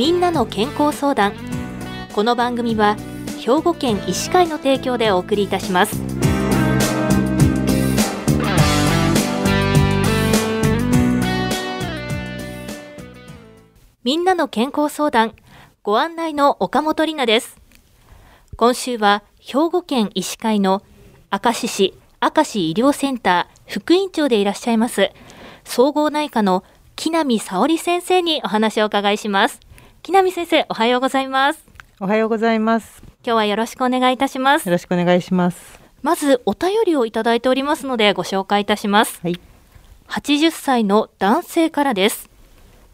みんなの健康相談。この番組は兵庫県医師会の提供でお送りいたします。みんなの健康相談ご案内の岡本里奈です。今週は兵庫県医師会の明石市明石医療センター副院長でいらっしゃいます総合内科の木南沙織先生にお話をお伺いします。木南先生おはようございます。おはようございます。今日はよろしくお願いいたします。よろしくお願いします。まずお便りをいただいておりますのでご紹介いたします。はい。80歳の男性からです。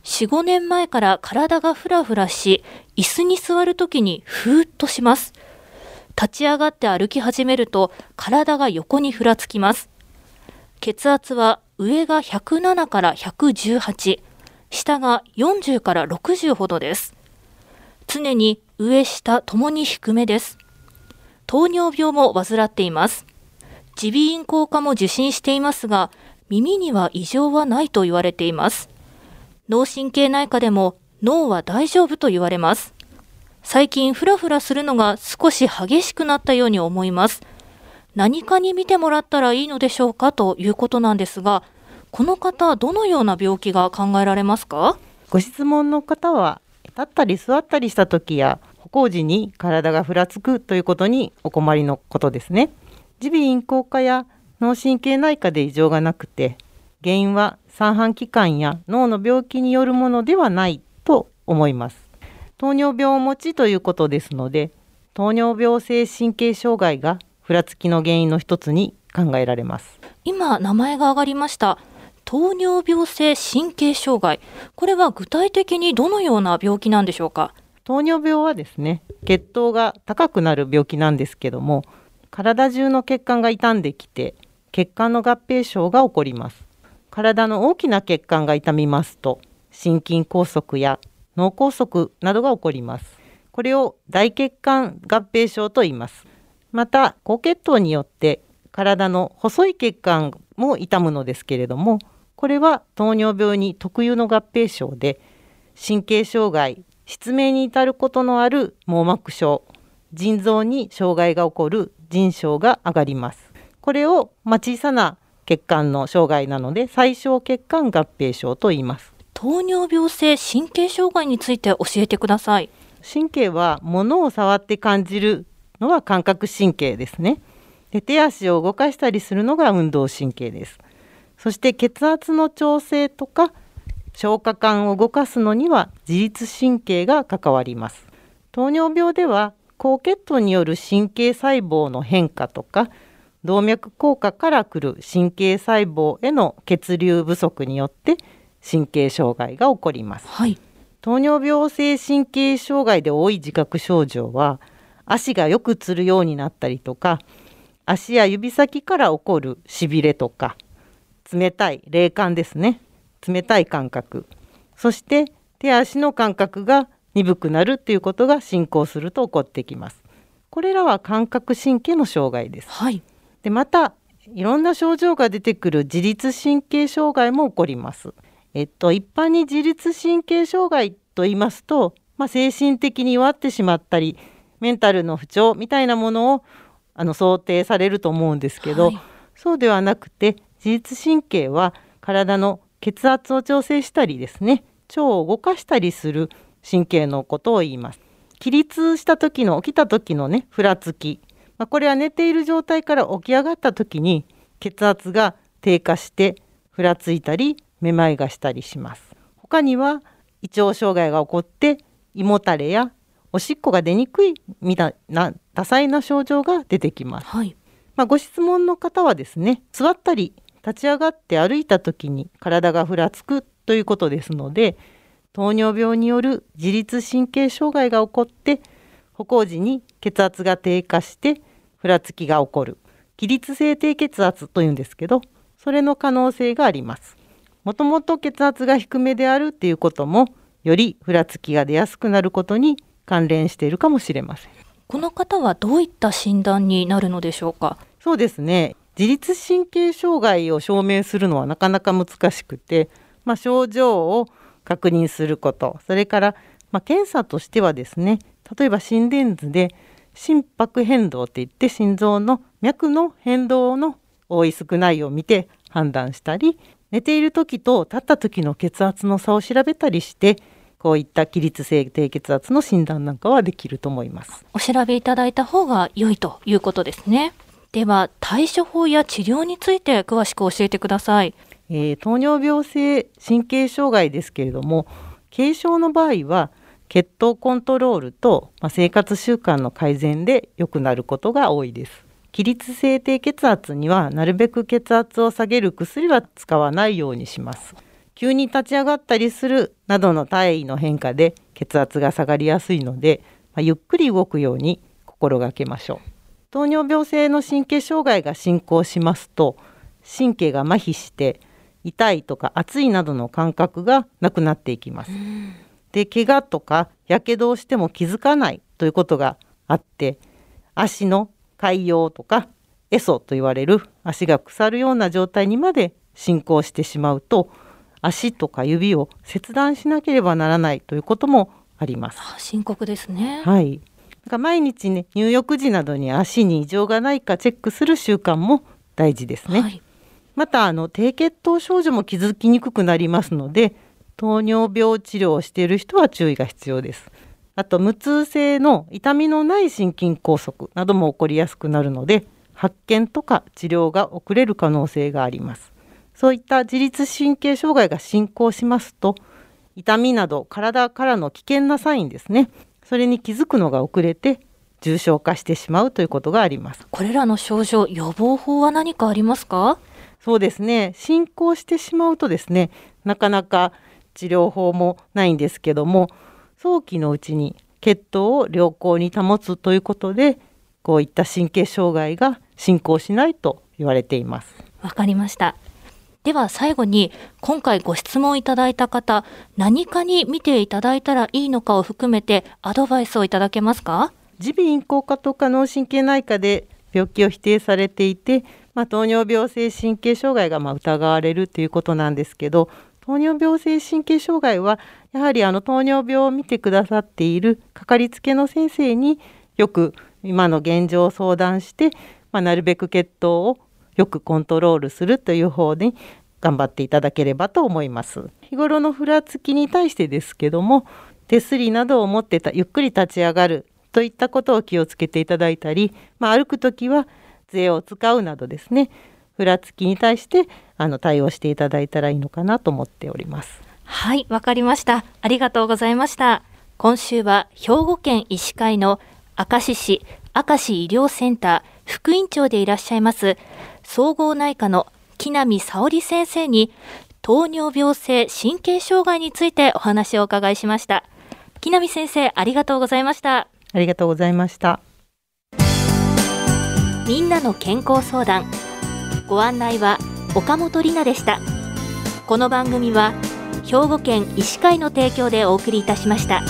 4、5年前から体がふらふらし、椅子に座るときにふーっとします。立ち上がって歩き始めると体が横にふらつきます。血圧は上が107から118、下が40から60ほどです。常に上下ともに低めです。糖尿病も患っています。耳鼻咽喉科も受診していますが、耳には異常はないと言われています。脳神経内科でも脳は大丈夫と言われます。最近フラフラするのが少し激しくなったように思います。何かに見てもらったらいいのでしょうかということなんですが、この方、どのような病気が考えられますか？ご質問の方は立ったり座ったりした時や歩行時に体がふらつくということにお困りのことですね。耳鼻咽喉科や脳神経内科で異常がなくて原因は三半規管や脳の病気によるものではないと思います。糖尿病をお持ちということですので糖尿病性神経障害がふらつきの原因の一つに考えられます。今、名前が挙がりました。糖尿病性神経障害。これは具体的にどのような病気なんでしょうか？糖尿病はですね血糖が高くなる病気なんですけども体中の血管が傷んできて血管の合併症が起こります。体の大きな血管が傷みますと心筋梗塞や脳梗塞などが起こります。これを大血管合併症と言います。また高血糖によって体の細い血管も傷むのですけれどもこれは糖尿病に特有の合併症で神経障害失明に至ることのある網膜症腎臓に障害が起こる腎症が上がります。これを、まあ、小さな血管の障害なので最小血管合併症と言います。糖尿病性神経障害について教えてください。神経は物を触って感じるのは感覚神経ですね。で手足を動かしたりするのが運動神経ですそして血圧の調整とか消化管を動かすのには自律神経が関わります糖尿病では高血糖による神経細胞の変化とか動脈硬化から来る神経細胞への血流不足によって神経障害が起こりますはい。糖尿病性神経障害で多い自覚症状は足がよくつるようになったりとか足や指先から起こるしびれとか冷たい冷感ですね。冷たい感覚。そして手足の感覚が鈍くなるっていうことが進行すると起こってきます。これらは感覚神経の障害です。はい。でまたいろんな症状が出てくる自律神経障害も起こります。えっと一般に自律神経障害と言いますと、まあ、精神的に弱ってしまったりメンタルの不調みたいなものをあの想定されると思うんですけど、はい。そうではなくて自律神経は体の血圧を調整したりですね腸を動かしたりする神経のことを言います。起立した時の起きた時のねふらつきまあ、これは寝ている状態から起き上がった時に血圧が低下してふらついたりめまいがしたりします他には胃腸障害が起こって胃もたれやおしっこが出にくいみたいな多彩な症状が出てきます、はい。まあ、ご質問の方はですね座ったり立ち上がって歩いた時に体がふらつくということですので糖尿病による自律神経障害が起こって歩行時に血圧が低下してふらつきが起こる。起立性低血圧というんですけどそれの可能性があります。もともと血圧が低めであるっていうこともよりふらつきが出やすくなることに関連しているかもしれません。この方はどういった診断になるのでしょうか？そうですね自律神経障害を証明するのはなかなか難しくて、まあ、症状を確認することそれから、まあ、検査としてはですね例えば心電図で心拍変動っていって心臓の脈の変動の多い少ないを見て判断したり寝ている時と立った時の血圧の差を調べたりしてこういった起立性低血圧の診断なんかはできると思います。お調べいただいた方が良いということですね。では対処法や治療について詳しく教えてください、えー、糖尿病性神経障害ですけれども軽症の場合は血糖コントロールと、まあ、生活習慣の改善で良くなることが多いです。起立性低血圧にはなるべく血圧を下げる薬は使わないようにします。急に立ち上がったりするなどの体位の変化で血圧が下がりやすいので、まあ、ゆっくり動くように心がけましょう。糖尿病性の神経障害が進行しますと神経が麻痺して痛いとか熱いなどの感覚がなくなっていきます。で怪我とかやけどをしても気づかないということがあって足の潰瘍とかエソと言われる足が腐るような状態にまで進行してしまうと足とか指を切断しなければならないということもあります。深刻ですね。はい。毎日ね入浴時などに足に異常がないかチェックする習慣も大事ですね。はい、またあの低血糖症状も気づきにくくなりますので糖尿病治療をしている人は注意が必要です。あと無痛性の痛みのない心筋梗塞なども起こりやすくなるので発見とか治療が遅れる可能性があります。そういった自律神経障害が進行しますと痛みなど体からの危険なサインですねそれに気づくのが遅れて重症化してしまうということがあります。これらの症状予防法は何かありますか？そうですね。進行してしまうとですねなかなか治療法もないんですけども早期のうちに血糖を良好に保つということでこういった神経障害が進行しないと言われています。わかりましたでは最後に今回ご質問いただいた方何かに見ていただいたらいいのかを含めてアドバイスをいただけますか？耳鼻咽喉科とか脳神経内科で病気を否定されていて、まあ、糖尿病性神経障害がま疑われるということなんですけど糖尿病性神経障害はやはりあの糖尿病を見てくださっているかかりつけの先生によく今の現状を相談して、まあ、なるべく血糖をよくコントロールするという方に頑張っていただければと思います。日頃のふらつきに対してですけども手すりなどを持ってたゆっくり立ち上がるといったことを気をつけていただいたり、まあ、歩く時は杖を使うなどですねふらつきに対してあの対応していただいたらいいのかなと思っております。はいわかりました。ありがとうございました。今週は兵庫県医師会の明石市明石医療センター副院長でいらっしゃいます総合内科の木南沙織先生に糖尿病性神経障害についてお話をお伺いしました。木南先生ありがとうございました。ありがとうございました。みんなの健康相談。ご案内は岡本里奈でした。この番組は兵庫県医師会の提供でお送りいたしました。